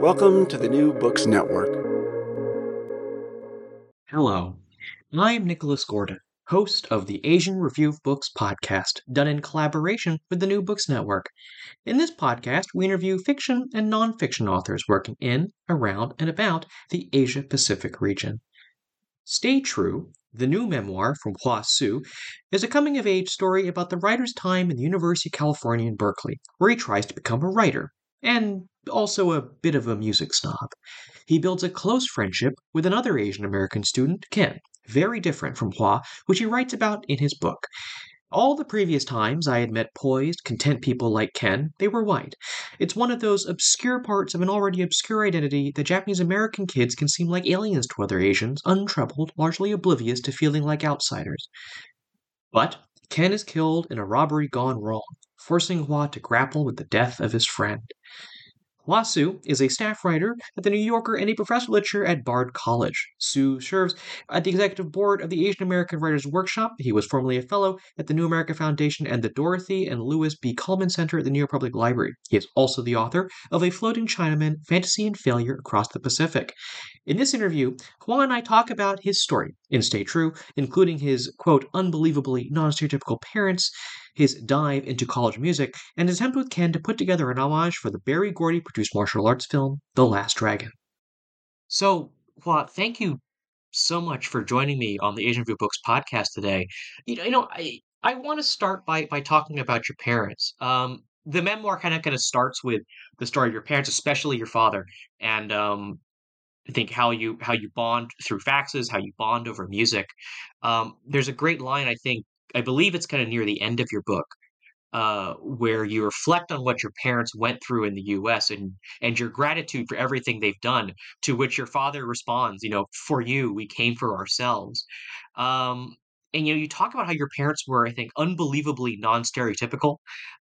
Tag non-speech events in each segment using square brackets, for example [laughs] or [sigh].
Welcome to the New Books Network. Hello, I am Nicholas Gordon, host of the Asian Review of Books podcast, done in collaboration with the New Books Network. In this podcast, we interview fiction and nonfiction authors working in, around, and about the Asia Pacific region. Stay True, the new memoir from Hua Hsu, is a coming of age story about the writer's time in the University of California in Berkeley, where he tries to become a writer and also a bit of a music snob. He builds a close friendship with another Asian American student, Ken, very different from Hua, which he writes about in his book. All the previous times I had met poised, content people like Ken, they were white. It's one of those obscure parts of an already obscure identity that Japanese American kids can seem like aliens to other Asians, untroubled, largely oblivious to feeling like outsiders. But Ken is killed in a robbery gone wrong, forcing Hua to grapple with the death of his friend. Hua Hsu is a staff writer at The New Yorker and a professor of literature at Bard College. Hsu serves at the executive board of the Asian American Writers Workshop. He was formerly a fellow at the New America Foundation and the Dorothy and Lewis B. Cullman Center at the New York Public Library. He is also the author of A Floating Chinaman Fantasy and Failure Across the Pacific. In this interview, Hua and I talk about his story in Stay True, including his, quote, unbelievably non stereotypical parents, his dive into college music, and his attempt with Ken to put together an homage for the Berry Gordy produced martial arts film, The Last Dragon. So, Hua, thank you so much for joining me on the Asian View Books podcast today. You know, you know I, I want to start by, by talking about your parents. Um, the memoir kind of kind of starts with the story of your parents, especially your father, and um, I think how you how you bond through faxes, how you bond over music. Um, there's a great line I think I believe it's kind of near the end of your book, uh, where you reflect on what your parents went through in the U.S. and and your gratitude for everything they've done. To which your father responds, "You know, for you, we came for ourselves." Um, and you know, you talk about how your parents were, I think, unbelievably non-stereotypical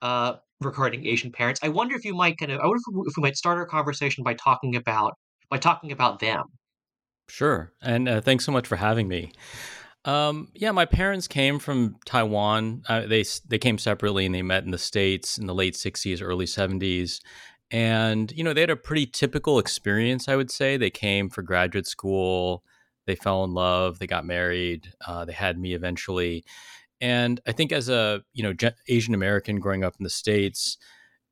uh, regarding Asian parents. I wonder if you might kind of, I wonder if we, if we might start our conversation by talking about by talking about them. Sure, and uh, thanks so much for having me. Um, yeah, my parents came from Taiwan. Uh, they they came separately and they met in the states in the late '60s, early '70s, and you know they had a pretty typical experience. I would say they came for graduate school, they fell in love, they got married, uh, they had me eventually, and I think as a you know Asian American growing up in the states,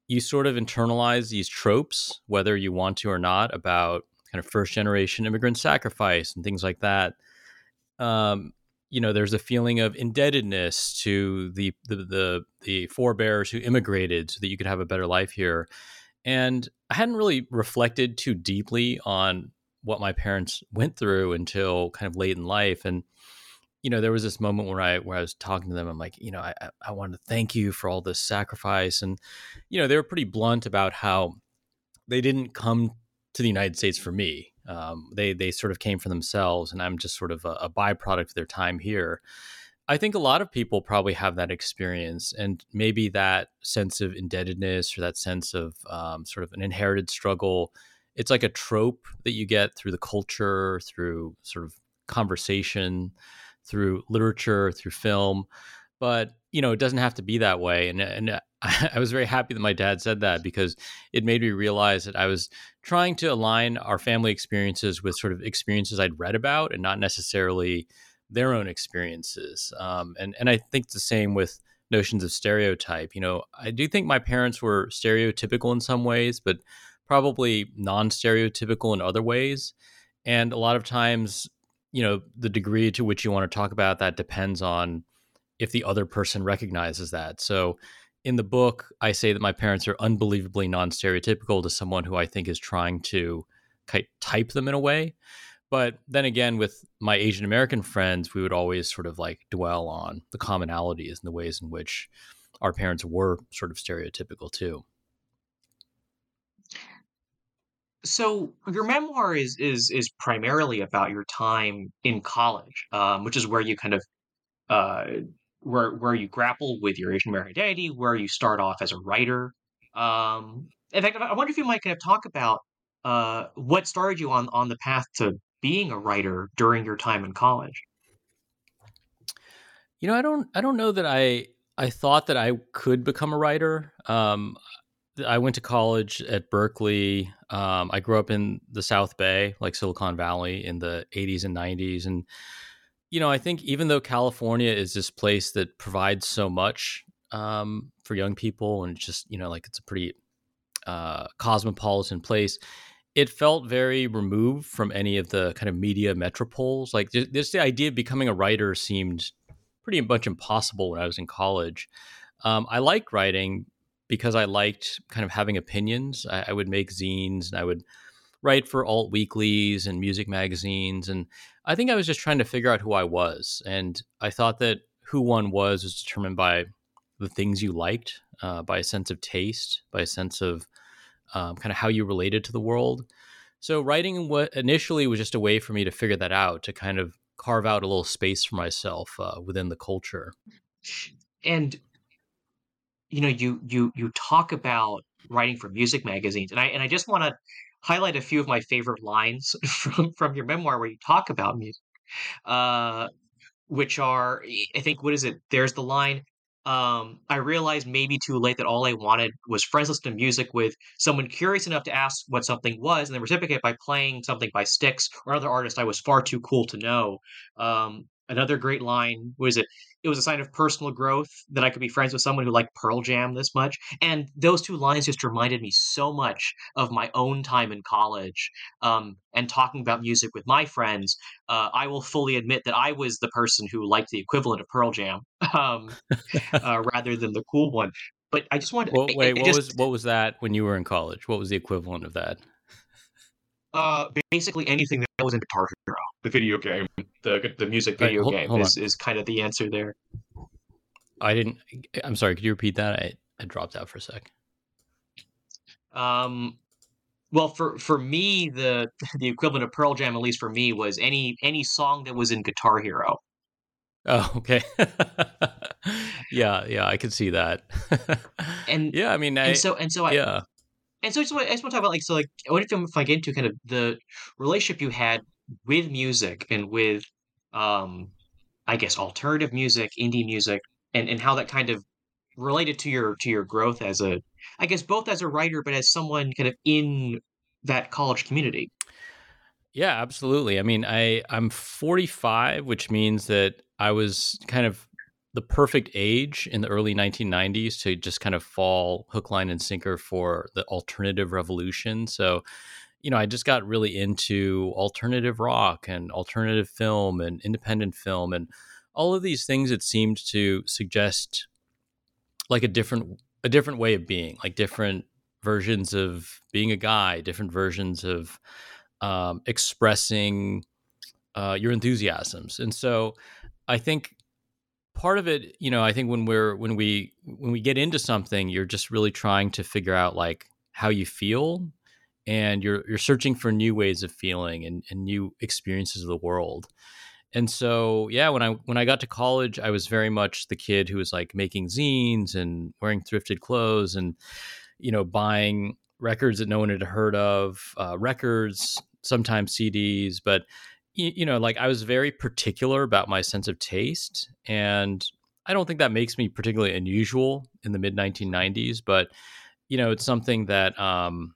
you sort of internalize these tropes, whether you want to or not, about kind of first generation immigrant sacrifice and things like that. Um, you know there's a feeling of indebtedness to the, the the the forebears who immigrated so that you could have a better life here. And i hadn't really reflected too deeply on what my parents went through until kind of late in life. And you know there was this moment where i where i was talking to them. I'm like you know i i want to thank you for all this sacrifice. And you know they were pretty blunt about how they didn't come to the united states for me um, they they sort of came for themselves, and I'm just sort of a, a byproduct of their time here. I think a lot of people probably have that experience, and maybe that sense of indebtedness or that sense of um, sort of an inherited struggle it's like a trope that you get through the culture, through sort of conversation, through literature, through film. But you know, it doesn't have to be that way. And and [laughs] I was very happy that my dad said that because it made me realize that I was trying to align our family experiences with sort of experiences I'd read about and not necessarily their own experiences. Um, and and I think the same with notions of stereotype. You know, I do think my parents were stereotypical in some ways, but probably non-stereotypical in other ways. And a lot of times, you know, the degree to which you want to talk about that depends on if the other person recognizes that. So in the book, I say that my parents are unbelievably non stereotypical to someone who I think is trying to type them in a way. But then again, with my Asian American friends, we would always sort of like dwell on the commonalities and the ways in which our parents were sort of stereotypical too. So your memoir is is is primarily about your time in college, um, which is where you kind of uh, where where you grapple with your Asian American identity, where you start off as a writer. Um, in fact, I wonder if you might kind of talk about uh, what started you on on the path to being a writer during your time in college. You know, I don't I don't know that I I thought that I could become a writer. Um, I went to college at Berkeley. Um, I grew up in the South Bay, like Silicon Valley, in the 80s and 90s, and you know, I think even though California is this place that provides so much um, for young people, and just you know, like it's a pretty uh, cosmopolitan place, it felt very removed from any of the kind of media metropoles. Like just the idea of becoming a writer seemed pretty much impossible when I was in college. Um, I liked writing because I liked kind of having opinions. I, I would make zines and I would write for alt weeklies and music magazines. And I think I was just trying to figure out who I was. And I thought that who one was was determined by the things you liked, uh, by a sense of taste, by a sense of um, kind of how you related to the world. So writing what initially was just a way for me to figure that out, to kind of carve out a little space for myself uh, within the culture. And you know, you you you talk about writing for music magazines, and I and I just want to highlight a few of my favorite lines [laughs] from from your memoir where you talk about music, uh, which are I think what is it? There's the line. Um, I realized maybe too late that all I wanted was friends listen to music with someone curious enough to ask what something was, and then reciprocate by playing something by Styx or other artist I was far too cool to know. Um, another great line was it it was a sign of personal growth that I could be friends with someone who liked Pearl Jam this much. And those two lines just reminded me so much of my own time in college um, and talking about music with my friends. Uh, I will fully admit that I was the person who liked the equivalent of Pearl Jam [laughs] um, [laughs] uh, rather than the cool one. But I just wanted. Well, wait, what just, was what was that when you were in college? What was the equivalent of that? Uh, basically anything that was in Guitar Hero, the video game, the the music video right, hold, game hold is, is kind of the answer there. I didn't. I'm sorry. Could you repeat that? I, I dropped out for a sec. Um, well, for for me, the the equivalent of Pearl Jam, at least for me, was any any song that was in Guitar Hero. Oh, okay. [laughs] yeah, yeah, I could see that. [laughs] and yeah, I mean, I, and so and so, I, yeah, and so I just, want, I just want to talk about like so like I want to if I get into kind of the relationship you had with music and with um I guess alternative music, indie music, and and how that kind of related to your to your growth as a I guess both as a writer but as someone kind of in that college community. Yeah, absolutely. I mean, I I'm 45, which means that I was kind of the perfect age in the early 1990s to just kind of fall hook, line, and sinker for the alternative revolution. So, you know, I just got really into alternative rock and alternative film and independent film and all of these things that seemed to suggest like a different a different way of being, like different versions of being a guy, different versions of um, expressing uh, your enthusiasms. And so I think part of it you know i think when we're when we when we get into something you're just really trying to figure out like how you feel and you're you're searching for new ways of feeling and, and new experiences of the world. And so yeah when i when i got to college i was very much the kid who was like making zines and wearing thrifted clothes and you know buying records that no one had heard of, uh, records, sometimes CDs, but you, you know, like I was very particular about my sense of taste, and I don't think that makes me particularly unusual in the mid 1990s, but you know, it's something that um,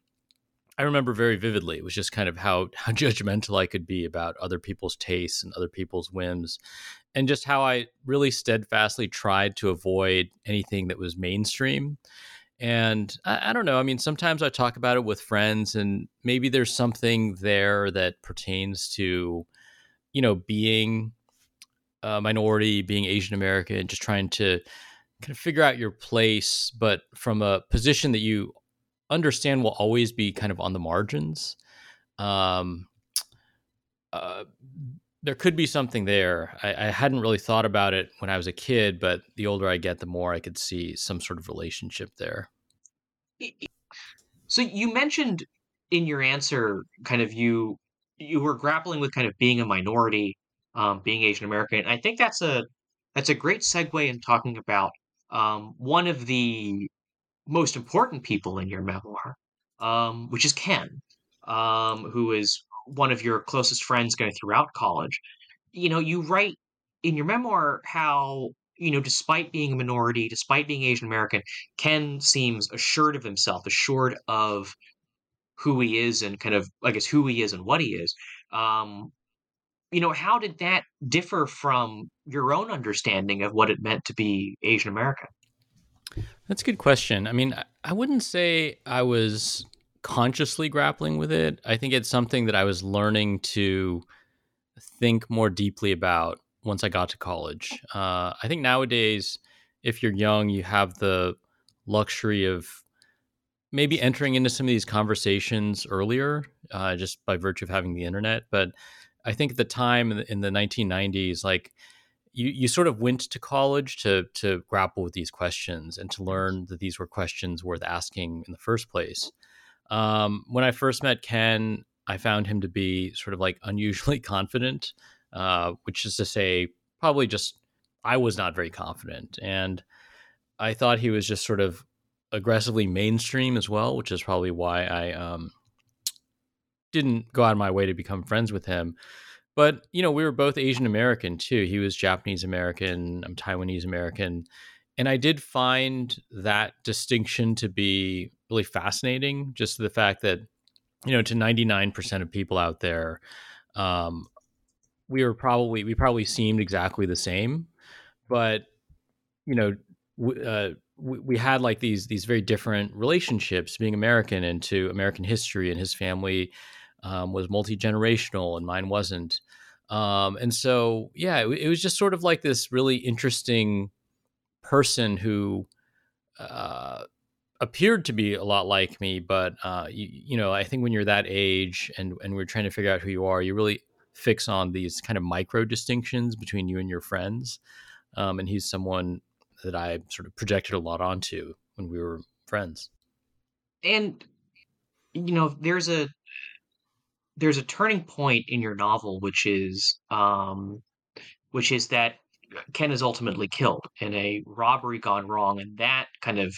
I remember very vividly. It was just kind of how [laughs] how judgmental I could be about other people's tastes and other people's whims, and just how I really steadfastly tried to avoid anything that was mainstream. And I, I, don't know. I mean, sometimes I talk about it with friends, and maybe there's something there that pertains to, you know, being a minority, being Asian American, just trying to kind of figure out your place, but from a position that you understand will always be kind of on the margins. Um, uh, there could be something there. I, I, hadn't really thought about it when I was a kid, but the older I get, the more I could see some sort of relationship there. So you mentioned in your answer, kind of you you were grappling with kind of being a minority, um, being Asian American. I think that's a that's a great segue in talking about um, one of the most important people in your memoir, um, which is Ken, um, who is one of your closest friends going throughout college. You know, you write in your memoir how you know, despite being a minority, despite being Asian American, Ken seems assured of himself, assured of who he is, and kind of, I guess, who he is and what he is. Um, you know, how did that differ from your own understanding of what it meant to be Asian American? That's a good question. I mean, I wouldn't say I was consciously grappling with it. I think it's something that I was learning to think more deeply about once I got to college. Uh, I think nowadays, if you're young, you have the luxury of maybe entering into some of these conversations earlier, uh, just by virtue of having the internet. But I think at the time in the, in the 1990s, like you you sort of went to college to to grapple with these questions and to learn that these were questions worth asking in the first place. Um, when I first met Ken, I found him to be sort of like unusually [laughs] confident, uh, which is to say, probably just I was not very confident, and I thought he was just sort of aggressively mainstream as well, which is probably why I um, didn't go out of my way to become friends with him. But you know, we were both Asian American too. He was Japanese American. I'm Taiwanese American, and I did find that distinction to be really fascinating. Just the fact that you know, to 99% of people out there, um, we were probably we probably seemed exactly the same, but you know, uh, we, we had like these these very different relationships being American into American history, and his family um, was multi generational, and mine wasn't. Um, and so, yeah, it, it, was just sort of like this really interesting person who uh, appeared to be a lot like me. But uh, you, you, know, I think when you're that age and and we're trying to figure out who you are, you really fix on these kind of micro distinctions between you and your friends. Um, and he's someone that I sort of projected a lot onto when we were friends. And you know, there's a there's a turning point in your novel, which is um, which is that Ken is ultimately killed in a robbery gone wrong, and that kind of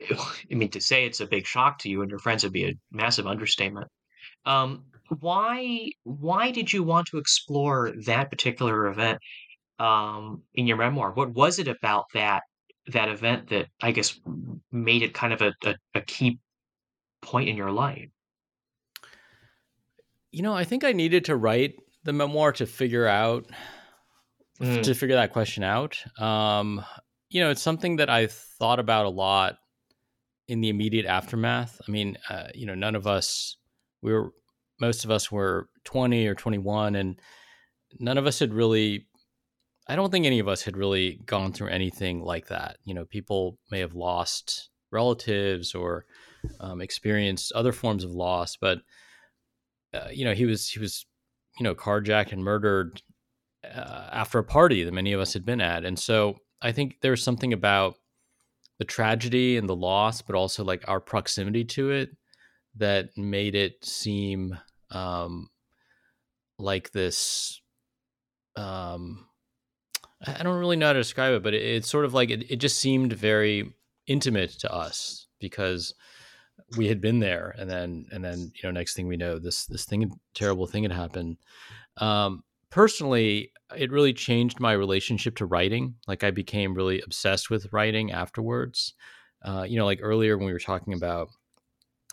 [laughs] I mean to say it's a big shock to you and your friends would be a massive understatement. Um, why why did you want to explore that particular event um, in your memoir? What was it about that that event that I guess made it kind of a, a, a key point in your life? You know, I think I needed to write the memoir to figure out mm. to figure that question out. Um, you know, it's something that I thought about a lot in the immediate aftermath. I mean, uh, you know, none of us we were most of us were 20 or 21 and none of us had really I don't think any of us had really gone through anything like that. You know, people may have lost relatives or um, experienced other forms of loss, but uh, you know, he was he was you know carjacked and murdered uh, after a party that many of us had been at, and so I think there's something about the tragedy and the loss, but also like our proximity to it that made it seem um, like this. Um, I don't really know how to describe it, but it, it's sort of like it, it just seemed very intimate to us because we had been there, and then and then you know next thing we know, this this thing terrible thing had happened. Um, personally, it really changed my relationship to writing. Like I became really obsessed with writing afterwards. Uh, you know, like earlier when we were talking about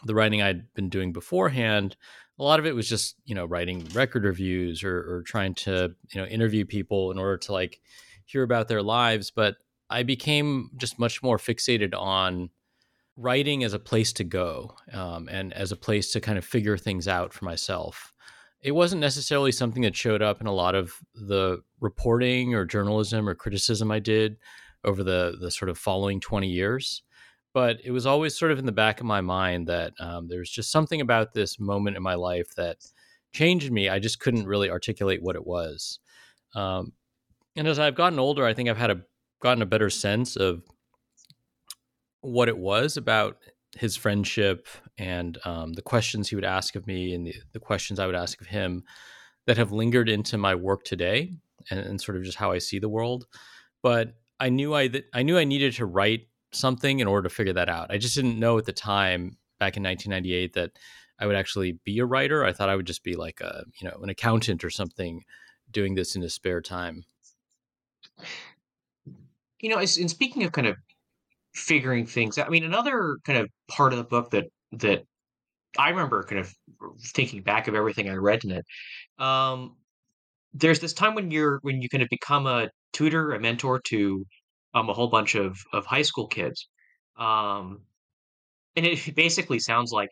the writing I'd been doing beforehand, a lot of it was just you know writing record reviews or, or trying to you know interview people in order to like hear about their lives. But I became just much more fixated on writing as a place to go um, and as a place to kind of figure things out for myself. It wasn't necessarily something that showed up in a lot of the reporting or journalism or criticism I did over the the sort of following 20 years but it was always sort of in the back of my mind that um, there was just something about this moment in my life that changed me. I just couldn't really articulate what it was. Um, and as I've gotten older, I think I've had a gotten a better sense of what it was about his friendship and um, the questions he would ask of me and the, the, questions I would ask of him that have lingered into my work today and, and sort of just how I see the world. But I knew I th- I knew I needed to write something in order to figure that out. I just didn't know at the time back in 1998 that I would actually be a writer. I thought I would just be like a, you know, an accountant or something doing this in his spare time. You know, in speaking of kind of figuring things out, I mean, another kind of part of the book that that I remember kind of thinking back of everything I read in it. Um, there's this time when you're when you kind of become a tutor, a mentor to um, a whole bunch of of high school kids, um, and it [laughs] basically sounds like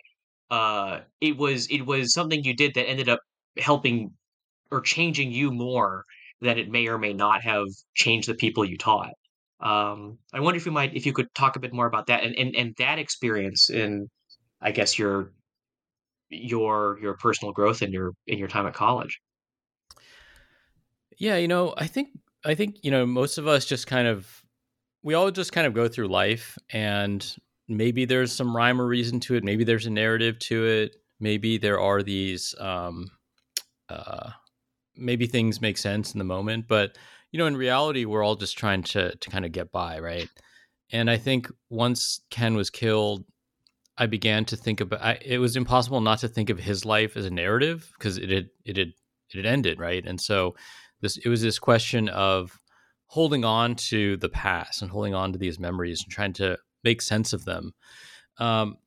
uh, it was it was something you did that ended up helping or changing you more than it may or may not have changed the people you taught. Um, I wonder if you might if you could talk a bit more about that and and, and that experience in I guess your your your personal growth in your in your time at college. Yeah, you know, I think I think you know most of us just kind of we all just kind of go through life and maybe there's some rhyme or reason to it. Maybe there's a narrative to it. Maybe there are these um uh maybe things make sense in the moment. But you know in reality we're all just trying to to kind of get by right and i think once ken was killed i began to think about I, it was impossible not to think of his life as a narrative because it had it had it had ended right and so this it was this question of holding on to the past and holding on to these memories and trying to make sense of them. Um,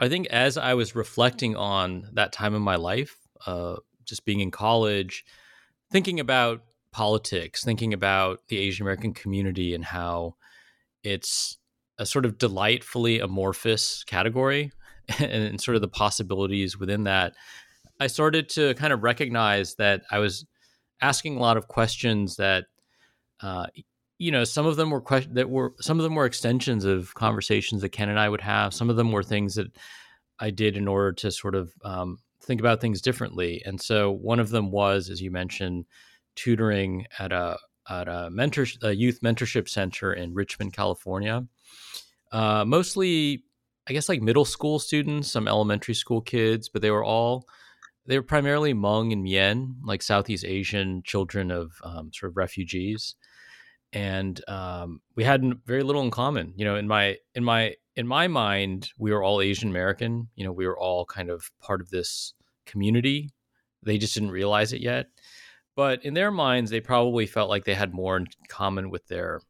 I think as I was reflecting on that time in my life, uh, just being in college, thinking about politics, thinking about the Asian American community and how it's a sort of delightfully amorphous category [laughs] and sort of the possibilities within that, I started to kind of recognize that I was asking a lot of questions that uh, you know, some of them were questions that were some of them were extensions of conversations that Ken and I would have. Some of them were things that I did in order to sort of um, think about things differently. And so one of them was, as you mentioned, tutoring at a at a mentor a youth mentorship center in Richmond, California. Uh, mostly, I guess, like middle school students, some elementary school kids, but they were all they were primarily Hmong and Mien, like Southeast Asian children of um, sort of refugees and um, we had very little in common. You know, in my in my in my mind, we were all Asian American. You know, we were all kind of part of this community. They just didn't realize it yet. But in their minds, they probably felt like they had more in common with their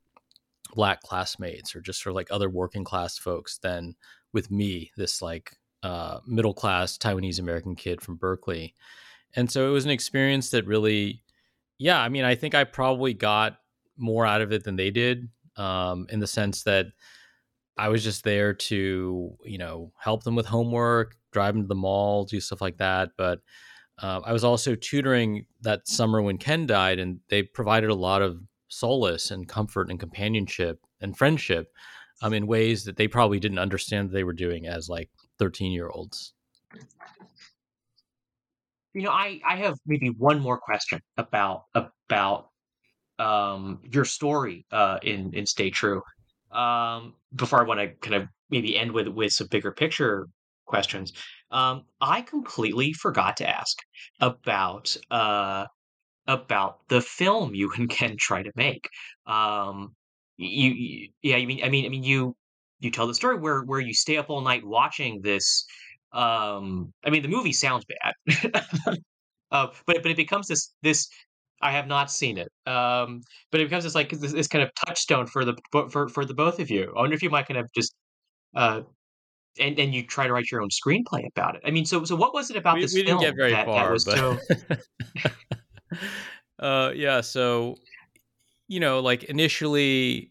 black classmates or just sort of like other working class folks than with me, this like uh, middle class Taiwanese American kid from Berkeley. And so it was an experience that really, yeah, I mean, I think I probably got more out of it than they did um, in the sense that I was just there to, you know, help them with homework, drive them to the mall, do stuff like that. But uh, I was also tutoring that summer when Ken died, and they provided a lot of solace and comfort and companionship and friendship um, in ways that they probably didn't understand they were doing as like 13 year olds. You know, I, I have maybe one more question about about um, your story uh, in in Stay True. Um, before I want to kind of maybe end with with some bigger picture questions, um, I completely forgot to ask about uh, about the film you [laughs] and Ken try to make. Um, you, you, yeah, I mean, I mean, I mean, you you tell the story where where you stay up all night watching this. Um, I mean, the movie sounds bad, [laughs] uh, but but it becomes this this. I have not seen it, um, but it becomes this like this, this kind of touchstone for the for for the both of you. I wonder if you might kind of just uh, and and you try to write your own screenplay about it. I mean, so so what was it about we, this we film didn't get very that, far, that was but... so? [laughs] uh, yeah, so you know, like initially,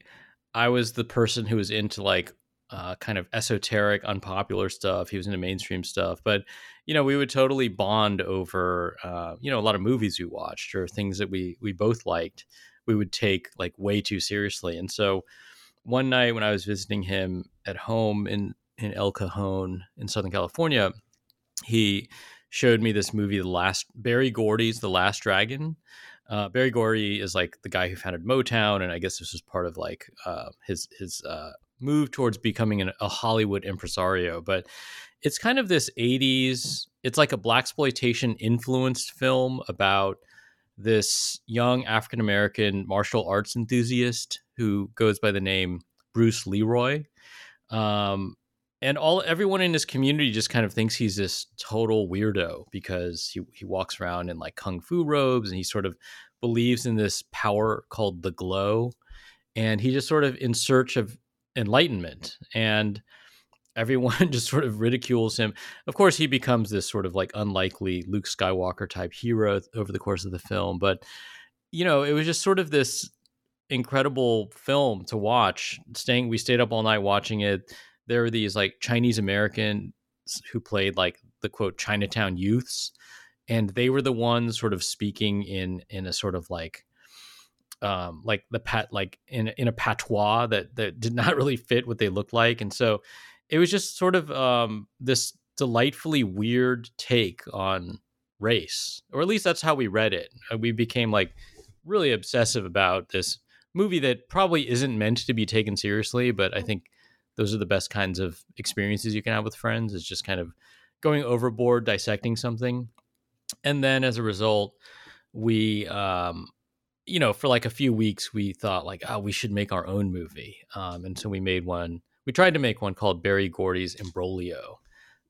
I was the person who was into like uh, kind of esoteric, unpopular stuff. He was into mainstream stuff, but you know, we would totally bond over uh, you know a lot of movies we watched or things that we we both liked. We would take like way too seriously, and so one night when I was visiting him at home in in El Cajon in Southern California, he showed me this movie, The Last Berry Gordy's The Last Dragon. Uh, Berry Gordy is like the guy who founded Motown, and I guess this was part of like uh, his his uh, move towards becoming an, a Hollywood impresario. But it's kind of this '80s. It's like a black exploitation influenced film about this young African American martial arts enthusiast who goes by the name Bruce Leroy. Um, and all everyone in his community just kind of thinks he's this total weirdo because he he walks around in like kung fu robes and he sort of believes in this power called the glow. And he just sort of in search of enlightenment. And everyone [laughs] just sort of ridicules him. Of course he becomes this sort of like unlikely luke skywalker type hero over the course of the film. But you know it was just sort of this incredible film to watch. Staying we stayed up all night watching it there were these like Chinese Americans who played like the quote Chinatown youths, and they were the ones sort of speaking in in a sort of like um like the pat like in in a patois that that did not really fit what they looked like, and so it was just sort of um this delightfully weird take on race, or at least that's how we read it. Uh, we became like really obsessive about this movie that probably isn't meant to be taken seriously, but I think those are the best kinds of experiences you can have with friends is just kind of going overboard dissecting something. And then as a result we um you know for like a few weeks we thought like oh we should make our own movie. Um and so we made one we tried to make one called berry gordy's imbroglio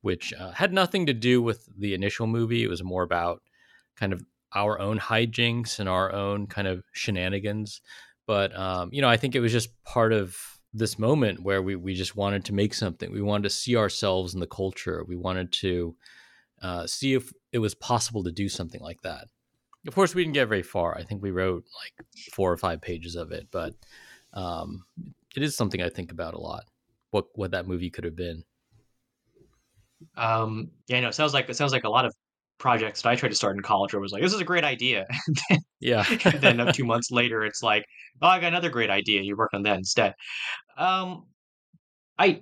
which uh, had nothing to do with the initial movie. It was more about kind of our own hijinks and our own kind of shenanigans. But um you know i think it was just part of this moment where we we just wanted to make something. We wanted to see ourselves in the culture. We wanted to uh, see if it was possible to do something like that. Of course, we didn't get very far. I think we wrote like four or five pages of it, but um, it is something I think about a lot. What what that movie could have been. Um, yeah, no, it sounds like it sounds like a lot of projects that I tried to start in college where I was like, this is a great idea. yeah. [laughs] and then [laughs] two months later, it's like, oh, I got another great idea. You work on that instead. Um, I,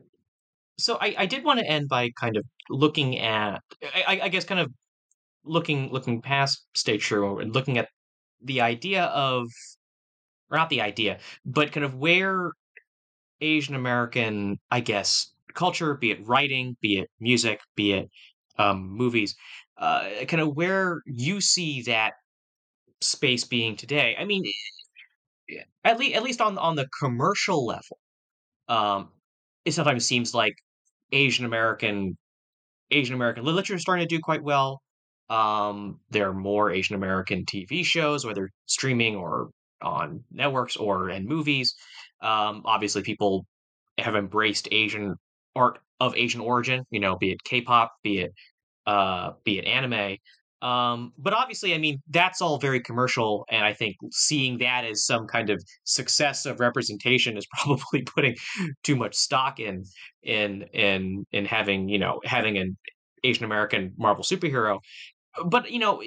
so I, I did want to end by kind of looking at, I, I guess, kind of looking looking past Stay True and looking at the idea of, or not the idea, but kind of where Asian American, I guess, culture, be it writing, be it music, be it um, movies, uh, kind of where you see that space being today. I mean, at least at least on on the commercial level, um, it sometimes seems like Asian American Asian American literature is starting to do quite well. Um, there are more Asian American TV shows, whether streaming or on networks or in movies. Um, obviously, people have embraced Asian art of Asian origin. You know, be it K-pop, be it uh, be it anime. Um, but obviously, I mean, that's all very commercial, and I think seeing that as some kind of success of representation is [laughs] probably putting too much stock in in in in having you know having an Asian American Marvel superhero. But you know,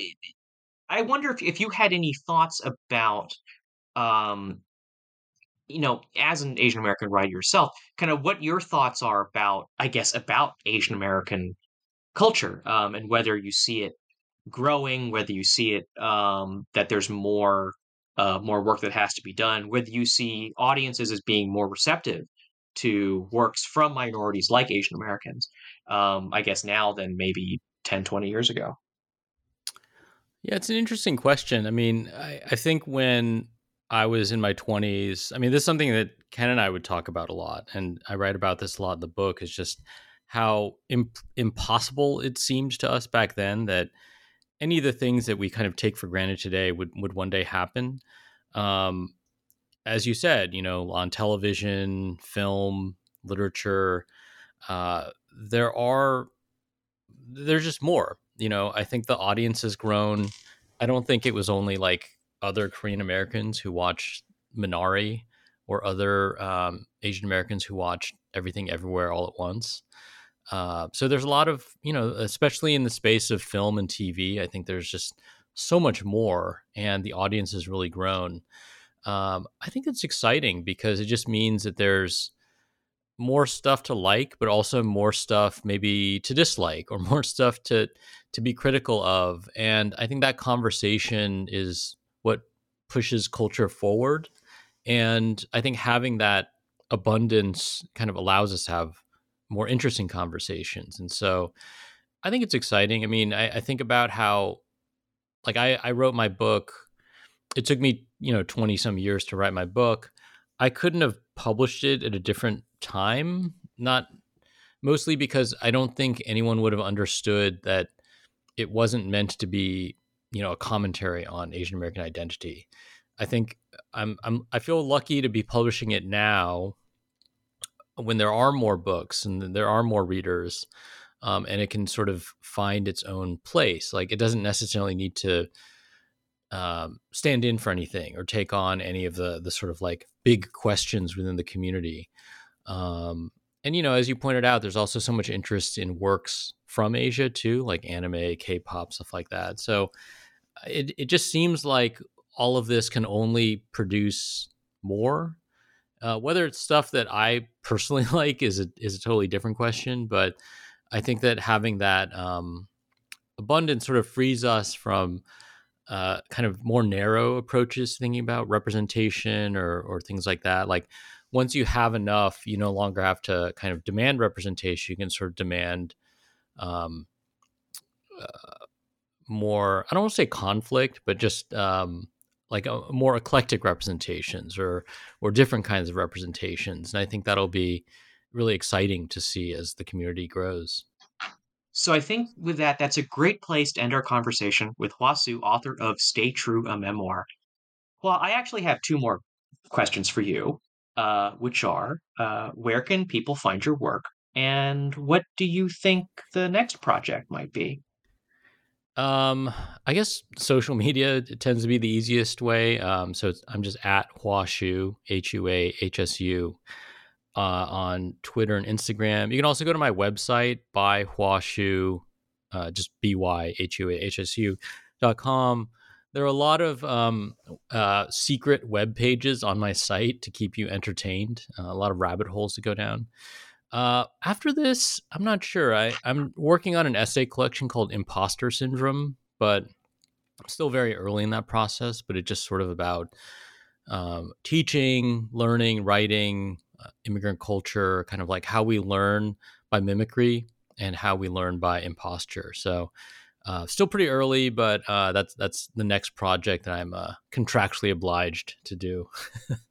I wonder if if you had any thoughts about um, you know, as an Asian American writer yourself, kind of what your thoughts are about, I guess, about Asian American culture um, and whether you see it growing, whether you see it um, that there's more uh, more work that has to be done, whether you see audiences as being more receptive to works from minorities like Asian Americans, um, I guess now than maybe 10, 20 years ago. Yeah, it's an interesting question. I mean, I, I think when I was in my 20s, I mean, this is something that Ken and I would talk about a lot, and I write about this a lot in the book, is just how imp- impossible it seemed to us back then that any of the things that we kind of take for granted today would would one day happen. Um, as you said, you know, on television, film, literature, uh, there are there's just more. You know, I think the audience has grown. I don't think it was only like other Korean Americans who watched Minari or other um, Asian Americans who watched Everything Everywhere All at Once. Uh, so there's a lot of, you know, especially in the space of film and TV, I think there's just so much more, and the audience has really grown. Um, I think it's exciting because it just means that there's more stuff to like, but also more stuff maybe to dislike or [laughs] more stuff to to be critical of. And I think that conversation is what pushes culture forward. And I think having that abundance kind of allows us to have more interesting conversations. And so I think it's exciting. I mean, I, I think about how like I, I wrote my book. It took me, you know, 20 some years to write my book. I couldn't have published it at a different time, not mostly because I don't think anyone would have understood that it wasn't meant to be, you know, a commentary on Asian American identity. I think I'm I'm I feel lucky to be publishing it now when there are more books and there are more readers um, and it can sort of find its own place like it doesn't necessarily need to um, stand in for anything or take on any of the the sort of like big questions within the community um, and you know as you pointed out there's also so much interest in works from asia too like anime k-pop stuff like that so it, it just seems like all of this can only produce more uh, whether it's stuff that I personally [laughs] like is a is a totally different question, but I think that having that um, abundance sort of frees us from uh, kind of more narrow approaches to thinking about representation or or things like that. Like once you have enough, you no longer have to kind of demand representation. You can sort of demand um, uh, more. I don't want to say conflict, but just um, like a, more eclectic representations or or different kinds of representations and i think that'll be really exciting to see as the community grows. So i think with that that's a great place to end our conversation with hua hsu author of stay true a memoir. Well i actually have two more questions for you uh, which are uh, where can people find your work? And what do you think the next project might be um, I guess social media tends to be the easiest way. Um, so I'm just at Huahsu, H U A H S U, uh, on Twitter and Instagram. You can also go to my website, by Huahsu, uh, just B Y H U A H S U dot com. There are a lot of um, uh, secret web pages on my site to keep you entertained, uh, a lot of rabbit holes to go down. Uh, after this, I'm not sure. I, I'm working on an essay collection called Imposter Syndrome, but I'm still very early in that process. But it's just sort of about um, teaching, learning, writing, uh, immigrant culture, kind of like how we learn by mimicry and how we learn by imposture. So, uh, still pretty early, but uh, that's that's the next project that I'm uh, contractually obliged to do. [laughs]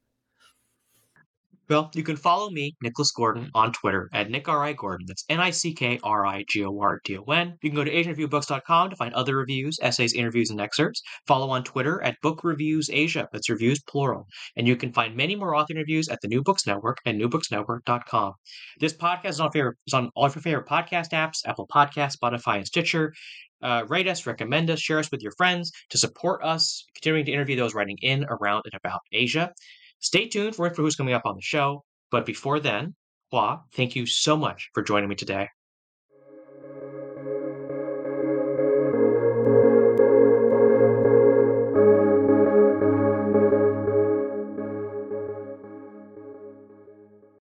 Well, you can follow me, Nicholas Gordon, on Twitter at Nick R. I. Gordon. That's N I C K R I G O R D O N. You can go to AsianReviewBooks.com to find other reviews, essays, interviews, and excerpts. Follow on Twitter at Book Reviews Asia. That's reviews plural. And you can find many more author interviews at the New Books Network and newbooksnetwork.com. This podcast is on, favorite, is on all of your favorite podcast apps Apple Podcasts, Spotify, and Stitcher. Uh, rate us, recommend us, share us with your friends to support us continuing to interview those writing in, around, and about Asia. Stay tuned for, who's coming up on the show. But before then, Hua, thank you so much for joining me today.